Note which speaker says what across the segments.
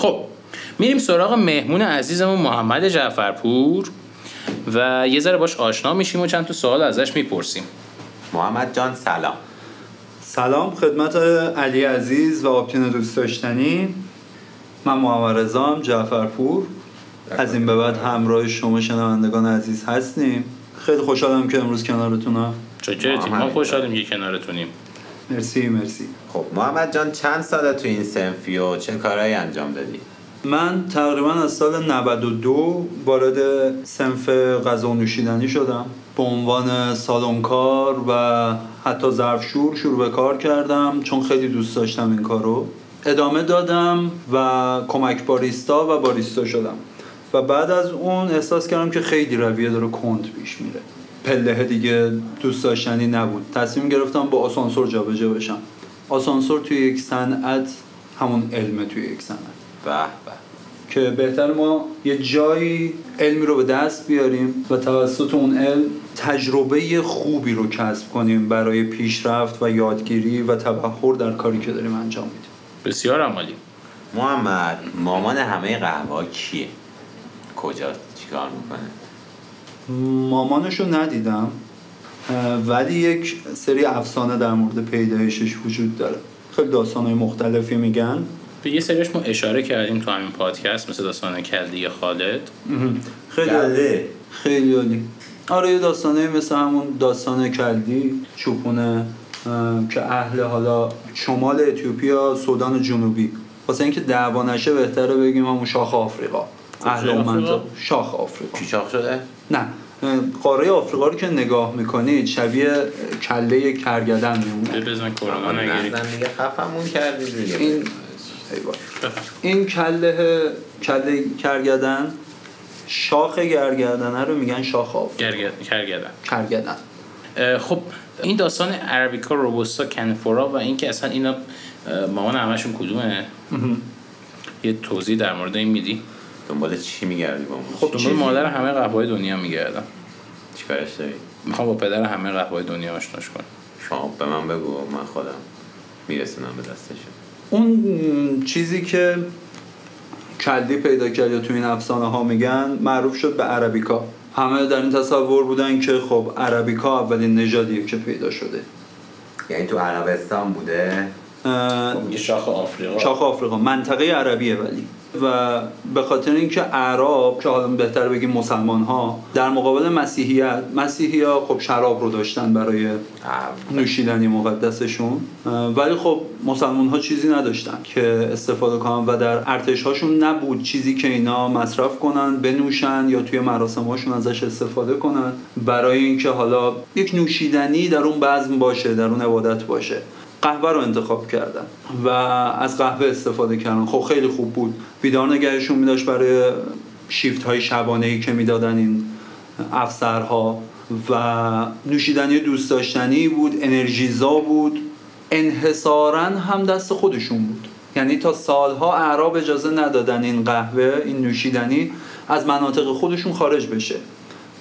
Speaker 1: خب میریم سراغ مهمون عزیزمون محمد جعفرپور و یه ذره باش آشنا میشیم و چند تا سوال ازش می‌پرسیم.
Speaker 2: محمد جان سلام.
Speaker 3: سلام خدمت علی عزیز و آپتین دوست داشتنی. من محمد رضام جعفرپور. از این به بعد همراه شما شنوندگان عزیز هستیم. خیلی خوشحالم که امروز کنارتونم.
Speaker 1: چاکرتیم ما. خوشحالیم که کنارتونیم.
Speaker 3: مرسی مرسی.
Speaker 2: خب محمد جان چند ساله تو این سنفی و چه کارهایی انجام دادی؟
Speaker 3: من تقریبا از سال 92 وارد سنف غذا و نوشیدنی شدم. به عنوان سالنکار و حتی ظرفشور شروع به کار کردم چون خیلی دوست داشتم این کارو. ادامه دادم و کمک باریستا و باریستا شدم. و بعد از اون احساس کردم که خیلی رویه داره کند پیش میره. پله دیگه دوست داشتنی نبود. تصمیم گرفتم با آسانسور جابجا بشم. آسانسور توی یک صنعت همون علمه توی یک صنعت.
Speaker 2: به به.
Speaker 3: که بهتر ما یه جایی علمی رو به دست بیاریم و توسط اون علم تجربه خوبی رو کسب کنیم برای پیشرفت و یادگیری و تبخور در کاری که داریم انجام میدیم.
Speaker 1: بسیار عمالی
Speaker 2: محمد مامان همه قهوه کیه؟ کجا؟ چیکار می‌کنه؟
Speaker 3: مامانش رو ندیدم ولی یک سری افسانه در مورد پیدایشش وجود داره. خیلی داستانهای مختلفی میگن.
Speaker 1: به یه سریش ما اشاره کردیم تو همین پادکست مثل داستان کلدی خالد.
Speaker 3: خیلی
Speaker 2: گله.
Speaker 3: خیلی عالی. آره یه داستانه مثل همون داستان کلدی چوپونه که اهل حالا شمال اتیوپیا سودان جنوبی. واسه اینکه دعوا نشه بهتره بگیم همون شاخ آفریقا. اهل؟ منطقه. شاخ آفریقا.
Speaker 2: چی چاق شده؟
Speaker 3: نه. قاره آفریقا رو که نگاه می‌کنید شبیه کله کرگدن میمونه.
Speaker 1: بزن کرونا نگیرید
Speaker 2: نزن دیگه خفمون کردی دیگه.
Speaker 3: این. این کله کله کرگدن شاخ گرگدنه رو میگن شاخ آفریقا.
Speaker 1: گرگد کرگدن.
Speaker 3: کرگدن.
Speaker 1: خب این داستان عربیکا روبوستا کنفورا و اینکه اصلا اینا مامان همشون کدومه؟ یه توضیح در مورد این میدی.
Speaker 2: دنبال چی میگردی با ما
Speaker 3: خب
Speaker 1: دنبال مادر همه قهوه دنیا میگردم.
Speaker 2: چیکارش داری؟
Speaker 1: می‌خوام با پدر همه قهوه دنیا آشناش کنم.
Speaker 2: شما به من بگو من خودم میرسونم به دستشون
Speaker 3: اون چیزی که کلدی پیدا کرد یا تو این افسانه ها میگن معروف شد به عربیکا. همه در این تصور بودن که خب عربیکا اولین نژادیه که پیدا شده.
Speaker 2: یعنی تو عربستان بوده؟
Speaker 3: اه،
Speaker 1: میگه شاخ آفریقا.
Speaker 3: شاخ آفریقا. منطقه عربیه ولی. و به خاطر اینکه اعراب که حالا بهتر بگیم مسلمان ها در مقابل مسیحیت مسیحی ها خب شراب رو داشتن برای نوشیدنی مقدسشون ولی خب مسلمان ها چیزی نداشتن که استفاده کنن و در ارتش هاشون نبود چیزی که اینا مصرف کنن بنوشن یا توی مراسم هاشون ازش استفاده کنن برای اینکه حالا یک نوشیدنی در اون بزم باشه در اون عبادت باشه. قهوه رو انتخاب کردن و از قهوه استفاده کردن. خب خیلی خوب بود. بیدار نگهشون میداشت برای شیفت های شبانه ای که می‌دادن این افسرها. و نوشیدنی دوست داشتنی بود انرژیزا بود. انحصارا هم دست خودشون بود. یعنی تا سالها اعراب اجازه ندادن این قهوه این نوشیدنی از مناطق خودشون خارج بشه.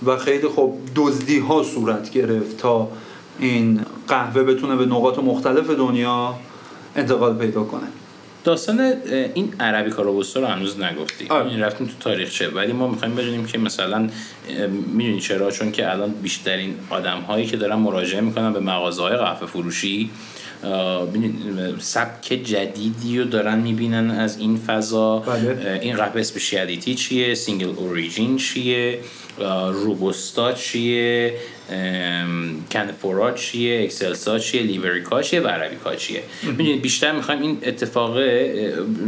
Speaker 3: و خیلی خب دزدی ها صورت گرفت تا این قهوه بتونه به نقاط مختلف دنیا انتقال پیدا کنه.
Speaker 1: داستان این عربیکا روبوستا رو هنوز نگفتی.
Speaker 3: آره.
Speaker 1: این رفتیم تو تاریخچه ولی ما می‌خوایم بدونیم که مثلا می‌دونی چرا؟ چون که الان بیشترین آدم هایی که دارن مراجعه می‌کنن به مغازه های قهوه فروشی سبک جدیدی رو دارن می‌بینن از این فضا.
Speaker 3: بله.
Speaker 1: این قهوه specialty چیه؟ single origin چیه؟ روبوستا چیه؟ کنفورا چیه؟ اکسلسا چیه؟ لیوریکا چیه؟ و عربیکا چیه؟ می‌دونید بیشتر می‌خوایم این اتفاق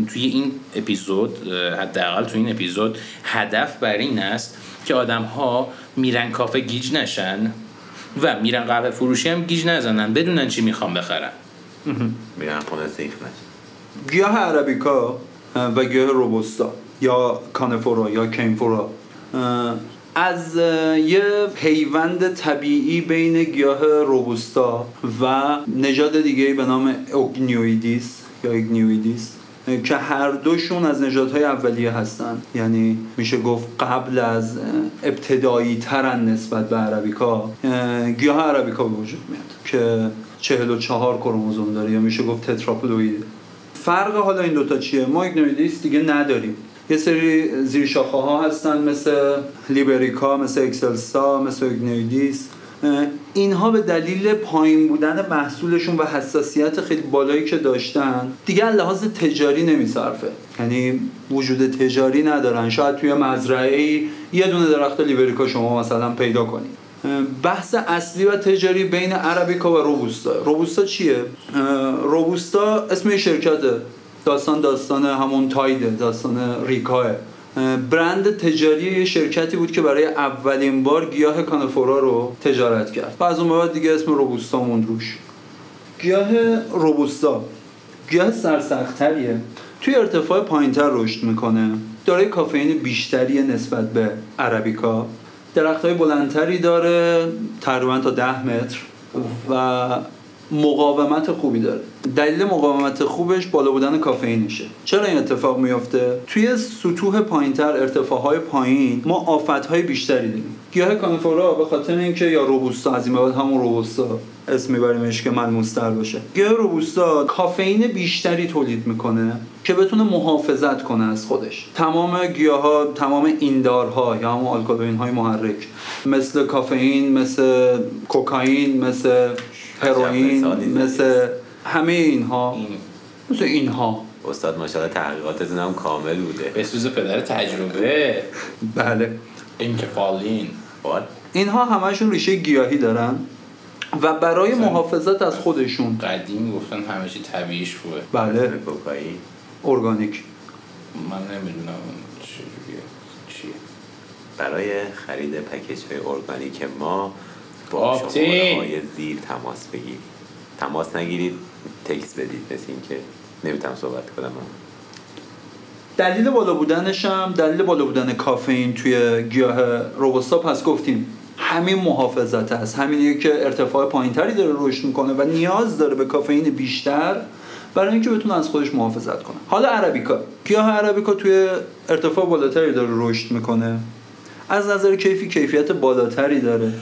Speaker 1: توی این اپیزود حداقل توی این اپیزود هدف بر این است که آدم ها میرن کافه گیج نشن و میرن قهوه فروشی هم گیج نزنن بدونن چی می‌خوام بخرن.
Speaker 2: میرن خونه سیخ نشه
Speaker 3: گیاه عربیکا و گیاه روبوستا یا canephora یا canephora از یه پیوند طبیعی بین گیاه روبوستا و نژاد دیگه به نام eugenioides یا eugenioides اه، که هر دوشون از نژادهای اولیه هستن. یعنی میشه گفت قبل از ابتدایی ترن نسبت به عربیکا اه، گیاه عربیکا به وجود میاد که 44 کروموزوم داره یا میشه گفت تتراپلوید فرق حالا این دوتا چیه؟ ما eugenioides دیگه نداریم. یه سری زیر شاخه ها هستن مثل لیبریکا مثل اکسلسا مثل eugenioides اینها به دلیل پایین بودن محصولشون و حساسیت خیلی بالایی که داشتن دیگه لحاظ تجاری نمیصرفه. یعنی وجود تجاری ندارن. شاید توی مزرعه یه دونه درخت لیبریکا شما مثلا پیدا کنید بحث اصلی و تجاری بین عربیکا و روبوستا. روبوستا چیه؟ روبوستا اسم شرکته. داستان داستان همون تایده داستان ریکاه. برند تجاری یه شرکتی بود که برای اولین بار گیاه کانفورا رو تجارت کرد. و از اون بعد دیگه اسم روبوستا موند روش. گیاه روبوستا. گیاه سرسختریه توی ارتفاع پایینتر رشد می‌کنه. داره کافئین بیشتری نسبت به عربیکا. درخت های بلندتری داره تقریبا تا ده متر. و مقاومت خوبی داره. دلیل مقاومت خوبش بالا بودن کافئینشه. چرا این اتفاق میافته؟ توی سطوح پایینتر ارتفاعهای پایین ما آفتهای بیشتری داریم گیاه کانفورا به خاطر اینکه یا روبوستا از این بعد همون روبوستا اسم میبریمش که ملموستر باشه. گیاه روبوستا کافئین بیشتری تولید می‌کنه که بتونه محافظت کنه از خودش. تمام گیاه ها تمام ایندارها یا همون آلکالوین های محرک مثل کافئین مثل کوکائین مثل هروئین مثل همه اینها.
Speaker 1: این
Speaker 3: مثل اینها.
Speaker 2: استاد ماشاءالله تحقیقاتتون هم کامل بوده.
Speaker 1: به سوز پدر تجربه.
Speaker 3: بله.
Speaker 1: انکفالین.
Speaker 2: باد
Speaker 3: اینها همشون ریشه گیاهی دارن و برای محافظت از خودشون.
Speaker 1: قدیم گفتن همه چی طبیعیش خوبه.
Speaker 3: بله.
Speaker 2: کوکائین.
Speaker 3: ارگانیک.
Speaker 1: من نمی‌دونم چیه.
Speaker 2: برای خرید پکیج های ارگانیک ما با. شماره های زیر تماس بگیرید. تماس نگیرید تکس بدید. مثل اینکه نمی‌تونم صحبت کنم.
Speaker 3: دلیل بالا بودنش هم دلیل بالا بودن کافئین توی گیاه روبوستا پس گفتیم همین محافظت هست همینیه که ارتفاع پایینتری داره رشد می‌کنه و نیاز داره به کافئین بیشتر برای اینکه بتونه از خودش محافظت کنه. حالا عربیکا. گیاه عربیکا توی ارتفاع بالاتری داره رشد می‌کنه. از نظر کیفی کیفیت بالاتری داره.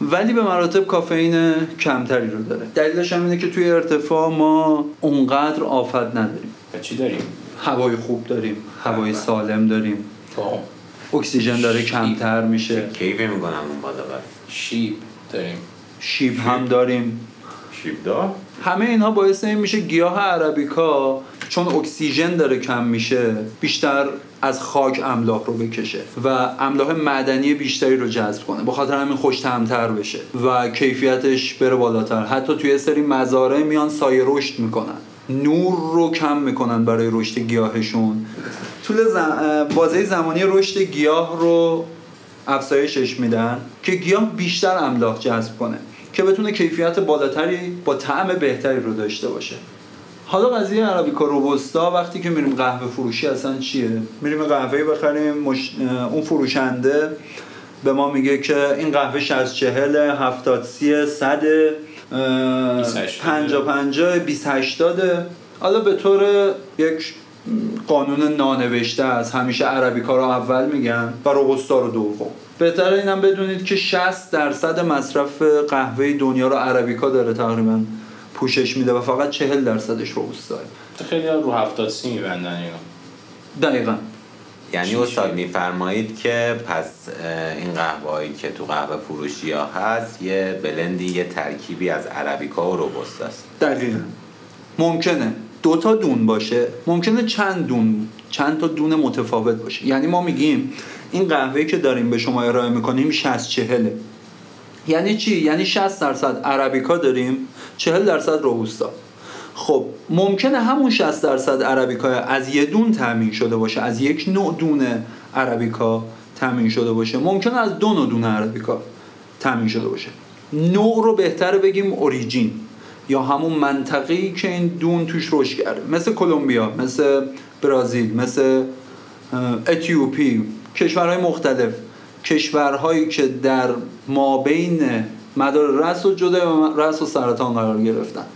Speaker 3: ولی به مراتب کافئین کمتری رو داره. دلیلش هم اینه که توی ارتفاع ما اونقدر آفت نداریم.
Speaker 1: چی داریم؟
Speaker 3: هوای خوب داریم هوای سالم داریم.
Speaker 1: فهم
Speaker 3: اکسیژن داره
Speaker 1: شیب.
Speaker 3: کمتر میشه.
Speaker 2: کیفی می‌کنم اون بالا
Speaker 1: شیب داریم.
Speaker 3: شیب هم داریم.
Speaker 2: شیب دار؟
Speaker 3: همه اینها باعث این میشه گیاه عربیکا چون اکسیژن داره کم میشه بیشتر از خاک املاح رو بکشه و املاح معدنی بیشتری رو جذب کنه. به خاطر همین خوش طعم‌تر بشه و کیفیتش بره بالاتر. حتی توی سری مزارع میان سایه رشد می‌کنن. نور رو کم می‌کنن برای رشد گیاهشون. طول زم... بازه زمانی رشد گیاه رو افزایشش میدن که گیاه بیشتر املاح جذب کنه که بتونه کیفیت بالاتری با طعم بهتری رو داشته باشه. حالا قضیه عربیکا روبوستا وقتی که میریم قهوه فروشی اصلا چیه؟ میریم قهوه بخریم مش... اون فروشنده به ما میگه که این قهوه 60 40 70 30 100
Speaker 1: 28
Speaker 3: 50 50 20 80 حالا به طور یک قانون نانوشته است. همیشه عربیکا رو اول میگن و روبوستا رو دوم. بهتره اینم بدونید که 60 درصد مصرف قهوه دنیا رو عربیکا داره تقریبا. پوشش میده و فقط 40 درصدش روبوستاه
Speaker 1: خیلی ها رو هفتاد سی میبندن اینو.
Speaker 3: دقیقا.
Speaker 2: یعنی استاد؟ میفرمایید که پس این قهوه‌ای که تو قهوه فروشی ها هست یه بلندی یه ترکیبی از عربیکا و روبوستا است.
Speaker 3: دقیقا. ممکنه. دو تا دون باشه. ممکنه چند دون چند تا دون متفاوت باشه. یعنی ما میگیم این قهوه‌ای که داریم به شما ارائه می‌کنیم 60 40 یعنی چی؟ یعنی 60 درصد عربیکا داریم. 40 درصد روبوستا خب ممکنه همون 60 درصد عربیکا از یه دون تامین شده باشه از یک نوع دون عربیکا تامین شده باشه. ممکنه از دو نوع دون عربیکا تامین شده باشه. نوع رو بهتره بگیم اوریجین یا همون منطقه‌ای که این دون توش رشد کرده. مثل کلمبیا مثل برازیل مثل اتیوپی کشورهای مختلف کشورهایی که در مابین مدار رأس و جدا و رأس و سرطان قرار گرفتن.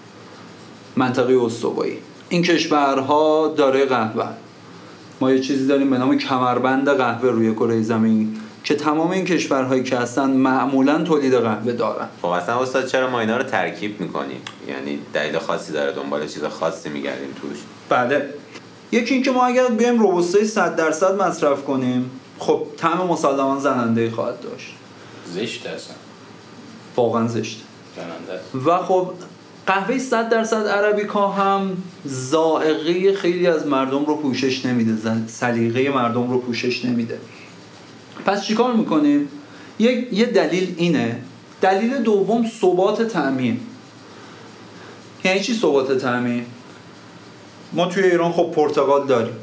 Speaker 3: منطقه استوایی. این کشورها داره قهوه. ما یه چیزی داریم به نام کمربند قهوه روی کره زمین که تمام این کشورهایی که هستن معمولا تولید قهوه دارن.
Speaker 2: خب اصلا استاد چرا ما اینا رو ترکیب می‌کنیم؟ یعنی دلیل خاصی داره دنبال چیز خاصی میگردیم توش؟
Speaker 3: بله. یکی اینکه ما اگر بیایم روبوستای 100 درصد مصرف کنیم خب طعم مسلما زننده خواهد داشت.
Speaker 1: زشت اصلا.
Speaker 3: واقعا زشت. و خب قهوه 100 درصد عربیکا هم ذائقه خیلی از مردم رو پوشش نمیده سلیقه مردم رو پوشش نمیده. پس چیکار می‌کنیم؟ یک یه دلیل اینه. دلیل دوم ثبات تعمیم یعنی چی ثبات تعمیم ما توی ایران خب پرتقال داریم.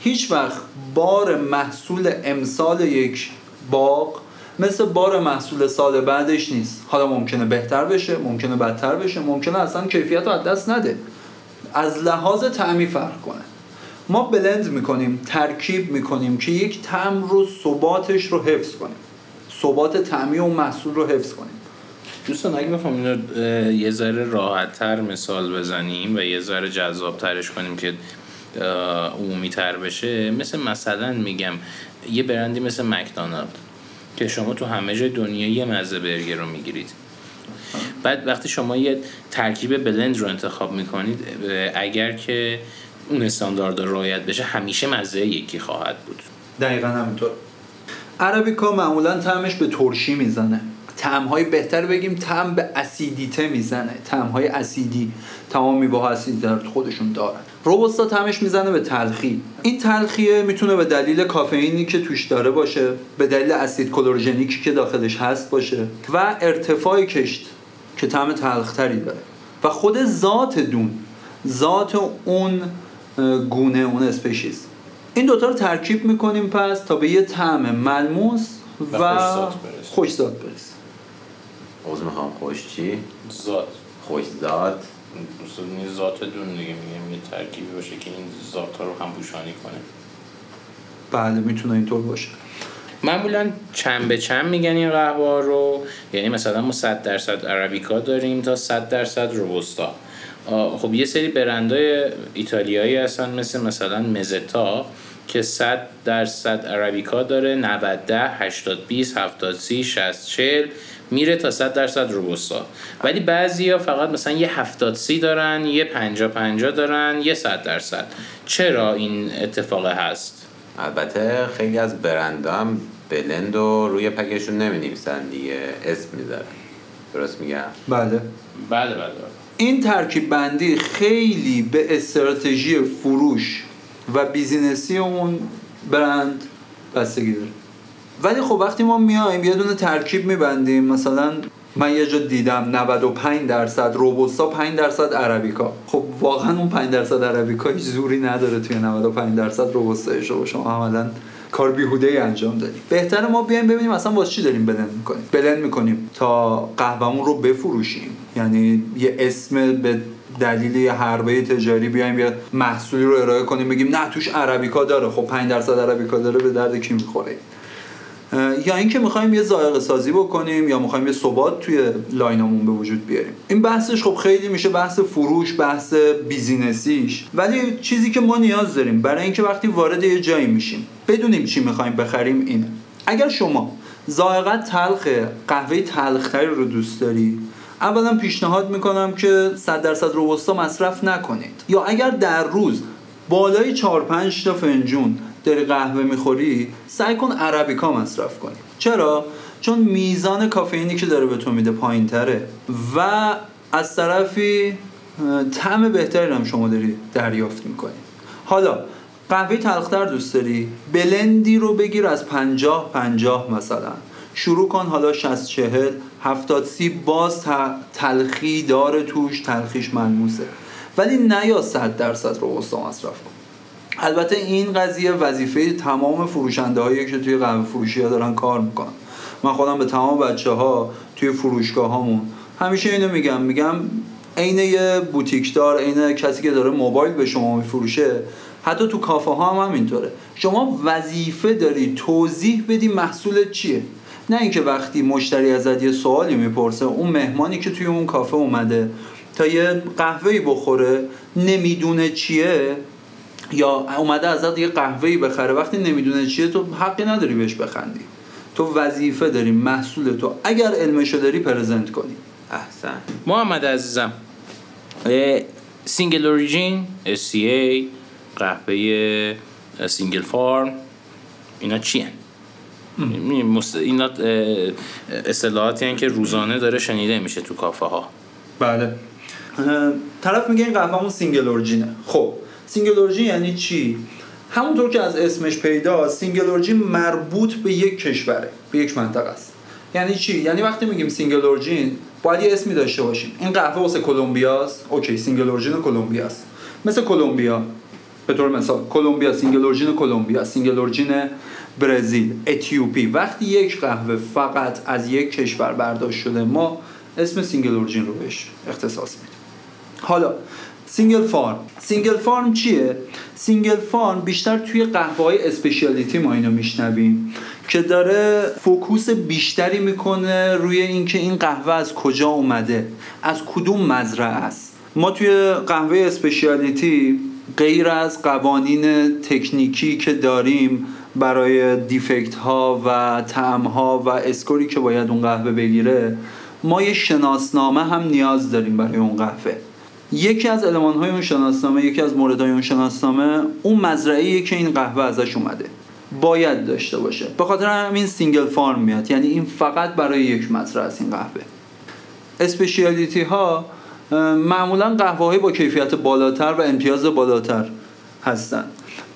Speaker 3: هیچ وقت بار محصول امسال یک باغ مثل بار محصول سال بعدش نیست. حالا ممکنه بهتر بشه ممکنه بدتر بشه ممکنه اصلا کیفیت رو از دست نده. از لحاظ تعمی فرق کنه. ما بلند می‌کنیم ترکیب می‌کنیم که یک تعم رو ثباتش رو حفظ کنیم. ثبات تعمی اون محصول رو حفظ کنیم.
Speaker 1: دوستان اگه بخوام اینو اه، یه ذره راحتتر مثال بزنیم و یه ذره جذابترش کنیم که عمومی تر بشه مثل مثلا میگم یه برندی مثل مکدونالد که شما تو همه جای دنیا یه مزه برگر رو می‌گیرید. بعد وقتی شما یه ترکیب بلند رو انتخاب می‌کنید اگر که اون استاندارد رعایت بشه همیشه مزه یکی خواهد بود.
Speaker 3: دقیقا همینطور. عربیکا معمولا طعمش به ترشی می‌زنه. طعمهای بهتر بگیم طعم به اسیدیته می‌زنه. طعمهای اسیدی تمام میوه اسیدی در خودشون دارن. روبوستا طعمش می‌زنه به تلخی. این تلخیه می‌تونه به دلیل کافئینی که توش داره باشه به دلیل اسید کلورژنیکی که داخلش هست باشه و ارتفاع کشت که طعم تلختری داره. و خود ذات دون ذات اون گونه اون اسپشیز. این دوتا رو ترکیب می‌کنیم پس تا به یه طعم ملموس و,
Speaker 1: خوش‌ذات برسیم.
Speaker 2: عوض می‌خوام. خوش چی؟
Speaker 1: ذات.
Speaker 2: خوش ذات؟
Speaker 1: این ذات دون دیگه میگم. یه ترکیبی باشه که این ذات ها رو هم پوشانی کنه.
Speaker 3: بله می‌تونه اینطور باشه.
Speaker 1: معمولا چند به چند میگن این قهوه رو. یعنی مثلا ما 100 درصد عربیکا داریم تا 100 درصد روبوستا خب یه سری برندهای ایتالیایی هستن مثل مثلا مزتا که 100 درصد عربیکا داره 90 10 80 20 70 30 60 40 میره تا 100 درصد روبوستا ولی بعضیا فقط مثلا یه 70 30 دارن یه 50 50 دارن یه 100 درصد. چرا این اتفاق هست؟
Speaker 2: البته خیلی از برندها هم بلند رو روی پکشون نمی دیگه. اسم می‌ذارن. درست میگم؟
Speaker 3: بله.
Speaker 1: بله بله بله.
Speaker 3: این ترکیب بندی خیلی به استراتژی فروش و بیزینسی اون برند بستگی داره. ولی خب وقتی ما میایم یه دونه ترکیب میبندیم مثلا من یه جا دیدم 95 درصد روبوستا 5 درصد عربیکا. خب واقعا اون 5 درصد عربیکا هیچ زوری نداره توی 95 درصد روبوستا شما. شما عملا کار بیهوده ای انجام دادیم بهتره ما بیایم ببینیم اصلا واسه چی داریم blend می‌کنیم. blend می‌کنیم تا قهوهمون رو بفروشیم. یعنی یه اسم به دلیل یه حربه تجاری بیایم یه محصولی رو ارائه کنیم بگیم نه توش عربیکا داره. خب 5 درصد عربیکا داره به درد کی می‌خوره؟ یا اینکه می‌خوایم یه ذائقه سازی بکنیم یا می‌خوایم یه ثبات توی line مون به وجود بیاریم. این بحثش خب خیلی میشه بحث فروش بحث business یش. ولی چیزی که ما نیاز داریم برای اینکه وقتی وارد یه جایی میشیم بدونیم چی می‌خوایم بخریم اینه اگر شما ذائقه تلخ قهوه تلختری رو دوست داری اولا پیشنهاد می‌کنم که 100 درصد روبوستا مصرف نکنید. یا اگر در روز بالای 4 5 تا فنجون داری قهوه می‌خوری سعی کن عربیکا مصرف کنی. چرا؟ چون میزان کافئینی که داره به تو میده پایین تره و از طرفی طعم بهتری هم شما داری دریافت می‌کنی. حالا قهوه تلختر دوست داری؟ بلندی رو بگیر از 50 50 مثلا. شروع کن حالا 60 40 70 30 باز تلخی داره توش تلخیش ملموسه. ولی نه یا 100 درصد رو مصرف کن. البته این قضیه وظیفه تمام فروشنده هایی که توی قهوه فروشی ها دارن کار می‌کنن. من خودم به تمام بچه ها توی فروشگاه هامون همیشه اینو میگم میگم عین یه بوتیکدار عین کسی که داره موبایل به شما میفروشه حتی تو کافه ها هم همینطوره. شما وظیفه داری توضیح بدی محصول چیه. نه اینکه وقتی مشتری ازت یه سوالی می‌پرسه اون مهمانی که توی اون کافه اومده تا یه قهوه‌ای بخوره نمی‌دونه چیه یا اومده ازت یه قهوه‌ای بخره. وقتی نمی‌دونه چیه تو حقی نداری بهش بخندی. تو وظیفه داری محصول تو. اگر علمشو داری پرزنت کنی.
Speaker 2: احسن.
Speaker 1: محمد عزیزم single origin SCA قهوه single farm اینا چی هن؟ اینا اصطلاحاتی هن که روزانه داره شنیده میشه تو کافه ها
Speaker 3: بله طرف میگه این قهوهمون single origin ه خب. single origin یعنی چی؟ همونطور که از اسمش پیداست single origin مربوط به یک کشوره به یک منطقه است. یعنی چی؟ یعنی وقتی میگیم single origin باید یه اسمی داشته باشیم. این قهوه واسه کلمبیاست. okay single origin کلمبیاست. مثل کلمبیا به طور مثال کلمبیا single origin کلمبیا single origin برزیل اتیوپی. وقتی یک قهوه فقط از یک کشور برداشت شده ما اسم single origin رو بهش اختصاص میدیم. حالا single farm single farm چیه? single farm بیشتر توی قهوه های specialty ما اینو میشنویم که داره focus بیشتری می‌کنه روی اینکه این قهوه از کجا اومده از کدوم مزرعه است. ما توی قهوه specialty غیر از قوانین تکنیکی که داریم برای defect ها و طعم ها و score ی که باید اون قهوه بگیره ما یه شناسنامه هم نیاز داریم برای اون قهوه. یکی از المان های اون شناسنامه یکی از موردهای اون شناسنامه اون مزرعه که این قهوه ازش اومده. باید داشته باشه. به خاطر همین single farm میاد. یعنی این فقط برای یک مزرعه است این قهوه. specialty ها معمولا قهوه های با کیفیت بالاتر و امتیاز بالاتر هستن.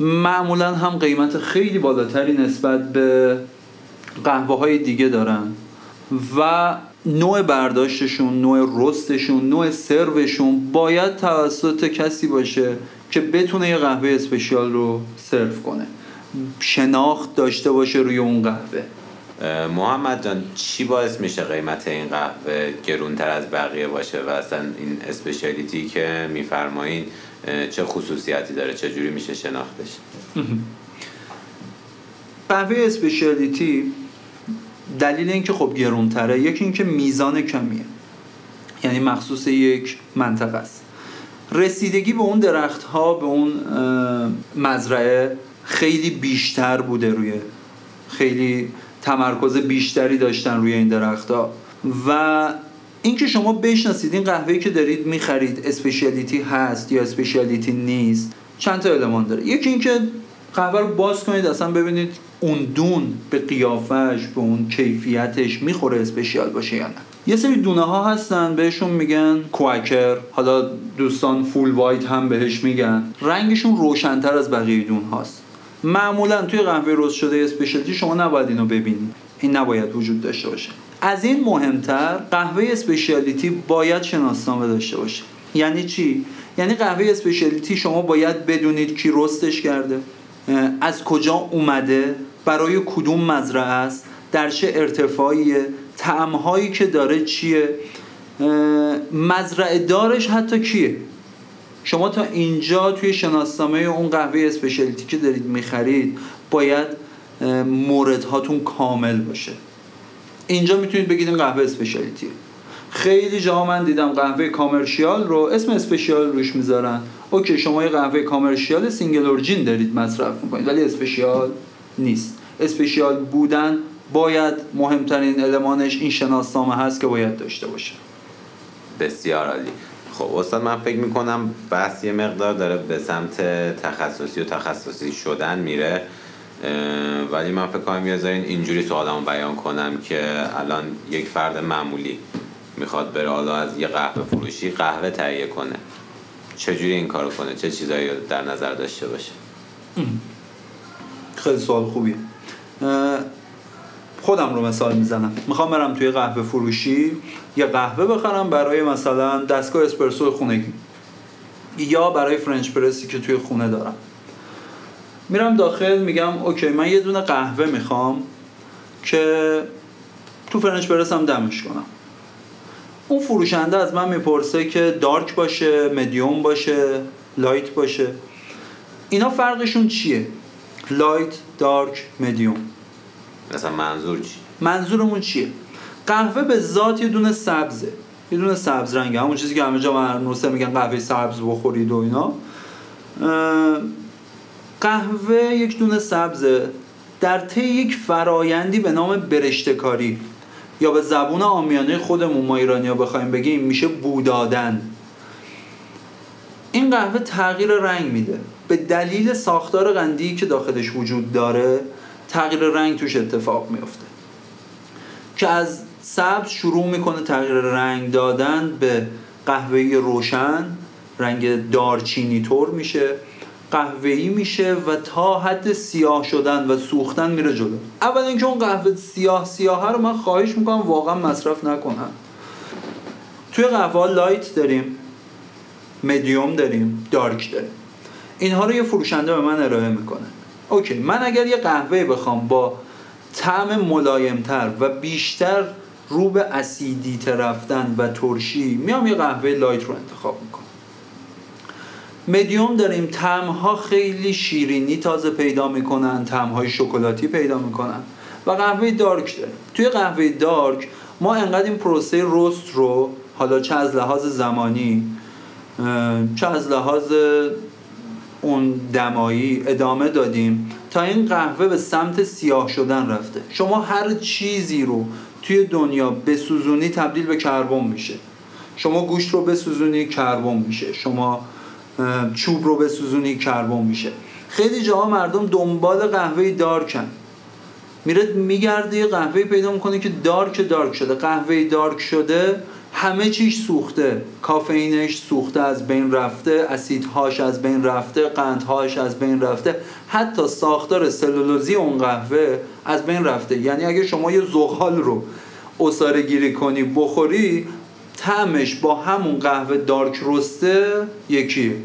Speaker 3: معمولا هم قیمت خیلی بالاتری نسبت به قهوه های دیگه دارن. و نوع برداشتشون نوع roast شون نوع سروشون باید توسط کسی باشه که بتونه یه قهوه اسپشیال رو سرو کنه. شناخت داشته باشه روی اون قهوه.
Speaker 2: محمد جان چی باعث میشه قیمت این قهوه گرونتر از بقیه باشه و اصلا این اسپشیالیتی که میفرمایین چه خصوصیتی داره؟ چه جوری میشه شناختش؟
Speaker 3: قهوه اسپشیالیتی دلیل اینکه خب گرونتره یکی اینکه میزان کمیه. یعنی مخصوص یک منطقه است. رسیدگی به اون درخت ها به اون مزرعه خیلی بیشتر بوده روی خیلی تمرکز بیشتری داشتن روی این درخت ها و اینکه شما بشناسید این قهوه‌ای که دارید می‌خرید اسپشیالیتی هست یا اسپشیالیتی نیست چند تا المان داره. یکی اینکه قهوه رو باز کنید اصلا ببینید اون دون به قیافش به اون کیفیتش می‌خوره اسپشیال باشه یا نه. یه سری دونه ها هستن بهشون میگن quaker حالا دوستان full white هم بهش میگن. رنگشون روشنتر از بقیه دونه هاست. معمولا توی قهوه roast شده specialty شما نباید اینو ببینید این نباید وجود داشته باشه. از این مهمتر قهوه specialty باید شناسنامه داشته باشه. یعنی چی؟ یعنی قهوه specialty شما باید بدونید کی roast ش کرده از کجا اومده. برای کدوم مزرعه است؟ در چه ارتفاعیه؟ طعمهایی که داره چیه؟ مزرعه دارش حتی کیه؟ شما تا اینجا توی شناسنامه اون قهوه specialty که دارید می‌خرید باید موردهاتون کامل باشه. اینجا می‌تونید بگید این قهوه specialty ه خیلی جا من دیدم قهوه commercial رو اسم special روش می‌ذارن. okay شما یه قهوه commercial single origin دارید مصرف می‌کنید ولی special نیست. اسپشیال بودن باید مهمترین المانش این شناسنامه هست که باید داشته باشه.
Speaker 2: بسیار عالی. خب استاد من فکر می‌کنم بحث یه مقدار داره به سمت تخصصی و تخصصی شدن میره. ولی من فکر کنم یه اینجوری سوالمو بیان کنم که الان یک فرد معمولی می‌خواد بره حالا از یه قهوه فروشی قهوه تهیه کنه. چجوری این کارو کنه؟ چه چیزایی در نظر داشته باشه؟
Speaker 3: خیلی سوال خوبیه. خودم رو مثال می‌زنم. می‌خوام برم توی قهوه فروشی یه قهوه بخرم برای مثلا دستگاه اسپرسو خونگی. یا برای French press ی که توی خونه دارم. میرم داخل میگم okay من یه دونه قهوه می‌خوام که تو French press هم دمش کنم. اون فروشنده از من می‌پرسه که dark باشه مدیوم باشه light باشه. اینا فرقشون چیه؟ light dark medium
Speaker 2: مثلا منظور چی؟
Speaker 3: منظورمون چیه؟ قهوه به ذات یه دونه سبزه. یه دونه سبز رنگه همون چیزی که همه جا می‌نویسه میگن قهوه سبز بخورید و اینا. قهوه یک دونه سبزه در طی یک فرایندی به نام برشتکاری یا به زبون عامیانه خودمون ما ایرانی ها بخوایم بگیم میشه بودادن. این قهوه تغییر رنگ میده. به دلیل ساختار قندی که داخلش وجود داره تغییر رنگ توش اتفاق میفته که از سبز شروع می‌کنه تغییر رنگ دادن به قهوه‌ای روشن رنگ دارچینی طور میشه. قهوه‌ای میشه و تا حد سیاه شدن و سوختن میره جلو. اول اینکه اون قهوه سیاه سیاه رو من خواهش می‌کنم واقعا مصرف نکنم توی قهوه light داریم مدیوم داریم dark داریم. اینها رو یه فروشنده به من ارائه می‌کنه. okay من اگر یه قهوه بخوام با طعم ملایمتر و بیشتر رو به اسیدی رفتن و ترشی میام یه قهوه light رو انتخاب می‌کنم. مدیوم داریم ها خیلی شیرینی تازه پیدا می‌کنن های شکلاتی پیدا می‌کنن و قهوه dark داریم. توی قهوه dark ما انقدر این پروسه رست رو حالا چه از لحاظ زمانی چه از لحاظ اون دمایی ادامه دادیم تا این قهوه به سمت سیاه شدن رفته. شما هر چیزی رو توی دنیا بسوزونی تبدیل به کربن میشه. شما گوشت رو بسوزونی کربن میشه. شما چوب رو بسوزونی کربن میشه. خیلی جاها مردم دنبال قهوه دارکن. میره میگرده قهوه پیدا می‌کنه که دارک دارک شده. قهوه دارک شده همه چیش سوخته. کافئینش سوخته از بین رفته اسیدهاش از بین رفته قندهاش از بین رفته. حتی ساختار سلولوزی اون قهوه از بین رفته. یعنی اگه شما یه زغال رو اصاره گیری کنی بخوری طعمش با همون قهوه دارک رسته یکیه.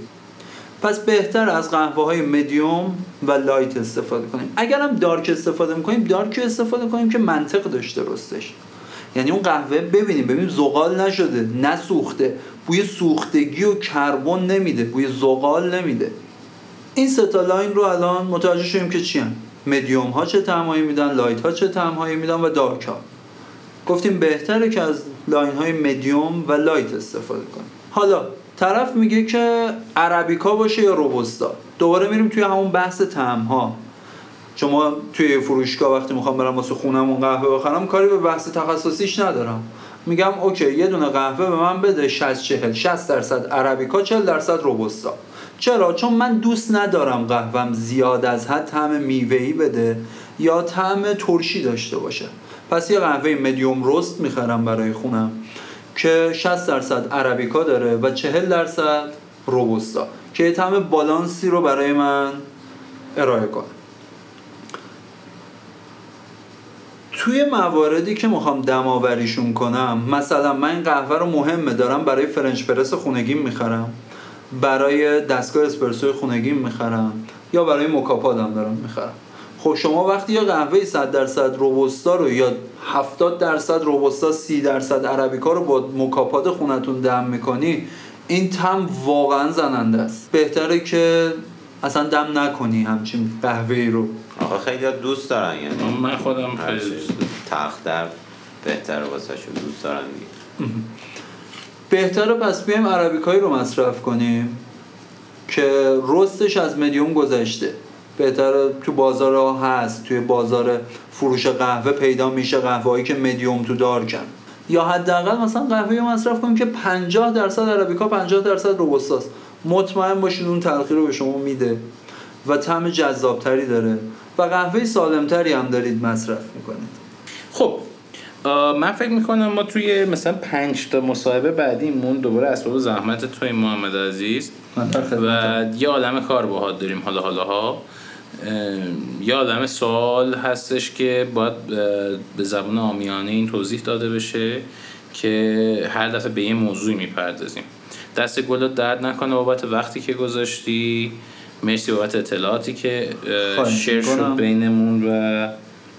Speaker 3: پس بهتر از قهوه های مدیوم و light استفاده کنیم. اگر هم dark استفاده می‌کنیم dark استفاده کنیم که منطق داشته roast ش. یعنی اون قهوه ببینیم ببینیم زغال نشده نسوخته. بوی سوختگی و کربن نمیده بوی زغال نمیده. این سه تا line رو الان متوجه شدیم که چی هن؟ مدیوم ها چه طعمایی میدن light ها چه طعمایی میدن و dark ها. گفتیم بهتره که از line های مدیوم و light استفاده کنیم. حالا طرف میگه که عربیکا باشه یا روبوستا دوباره میریم توی همون بحث تعم ها شما توی فروشگاه وقتی می‌خوام برم واسه خونمون قهوه بخرم کاری به بحث تخصصیش ندارم. میگم اوکی یه دونه قهوه به من بده 60 40 60 درصد عربیکا 40 درصد روبوستا چرا؟ چون من دوست ندارم قهوهم زیاد از حد طعم میوه‌ای بده یا طعم ترشی داشته باشه. پس یه قهوه مدیوم رست می‌خرم برای خونم که 60 درصد عربیکا داره و 40 درصد روبوستا که طعم بالانسی رو برای من ارائه کنه. توی مواردی که می‌خوام دماوریشون کنم مثلا من این قهوه رو مهمه دارم برای فرنچ پرس خونگیم می‌خرم. برای دستگاه اسپرسوی خونگیم می‌خرم. یا برای مکاپادم دارم می‌خرم. خب شما وقتی یه قهوه 100 درصد روبوستا رو یا 70 درصد روبوستا 30 درصد عربیکا رو با مکاپاد خونتون دم می‌کنی این تم واقعا زننده است. بهتره که اصلا دم نکنی همچین قهوه رو.
Speaker 2: آقا خیلی دوست دارن یعنی
Speaker 1: من خودم خیلی دوست
Speaker 2: تختر بهتر واسه دوست دارن
Speaker 3: بهتره پس بیایم عربیکایی رو مصرف کنیم که رستش از مدیوم گذشته. بهتر تو بازار ها هست توی بازار فروش قهوه پیدا میشه قهوه هایی که مدیوم تو دارکن یا حداقل مثلا قهوه رو مصرف کنیم که 50 درصد عربیکا 50 درصد روبوستاست. مطمئن باشید اون تلخی رو به شما میده و طعم جذابتری داره و قهوه سالمتری هم دارید مصرف می‌کنید.
Speaker 1: خب من فکر می‌کنم ما توی مثلا پنج تا مصاحبه بعدیمون دوباره اسباب زحمت توی محمد عزیز و یه عالم کار باهات داریم حالا حالا ها. یه عالم سوال هستش که باید به زبان آمیانه این توضیح داده بشه که هر دفعه به یه موضوعی می‌پردازیم. دست گلت درد نکنه بابت وقتی که گذاشتی. مرسی بابت اطلاعاتی که شیر شد بینمون و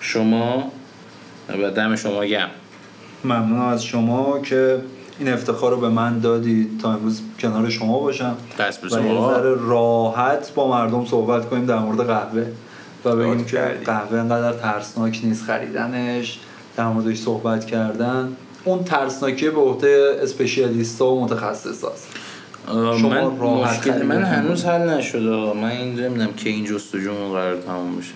Speaker 1: شما و دم شما گم
Speaker 3: ممنون از شما که این افتخار رو به من دادید تا امروز کنار شما باشم.
Speaker 1: و
Speaker 3: یه راحت با مردم صحبت کنیم در مورد قهوه و بگیم که قهوه انقدر ترسناک نیست خریدنش در موردش صحبت کردن. اون ترسناکی به عهده اسپشیالیستا و متخصصاست
Speaker 1: من مشکل من هنوز حل نشده. من این نمی‌دونم که این جستجومون قرار تموم بشه.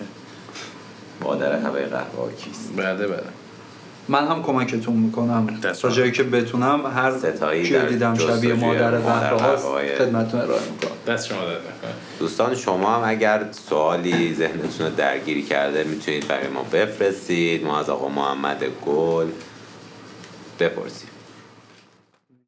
Speaker 2: مادر هوای قهوه کیست.
Speaker 1: بله بله.
Speaker 3: من هم کمکتون می‌کنم. تا جایی که بتونم هر کیو
Speaker 2: در
Speaker 3: دیدم شبیه مادر قهوه هاست خدمتتون ارائه می‌کنم.
Speaker 1: دست شما
Speaker 2: دوستان شما هم اگر سوالی ذهنتون رو درگیری کرده می‌تونید برای ما بفرستید. ما از آقا محمد گل Até a próxima.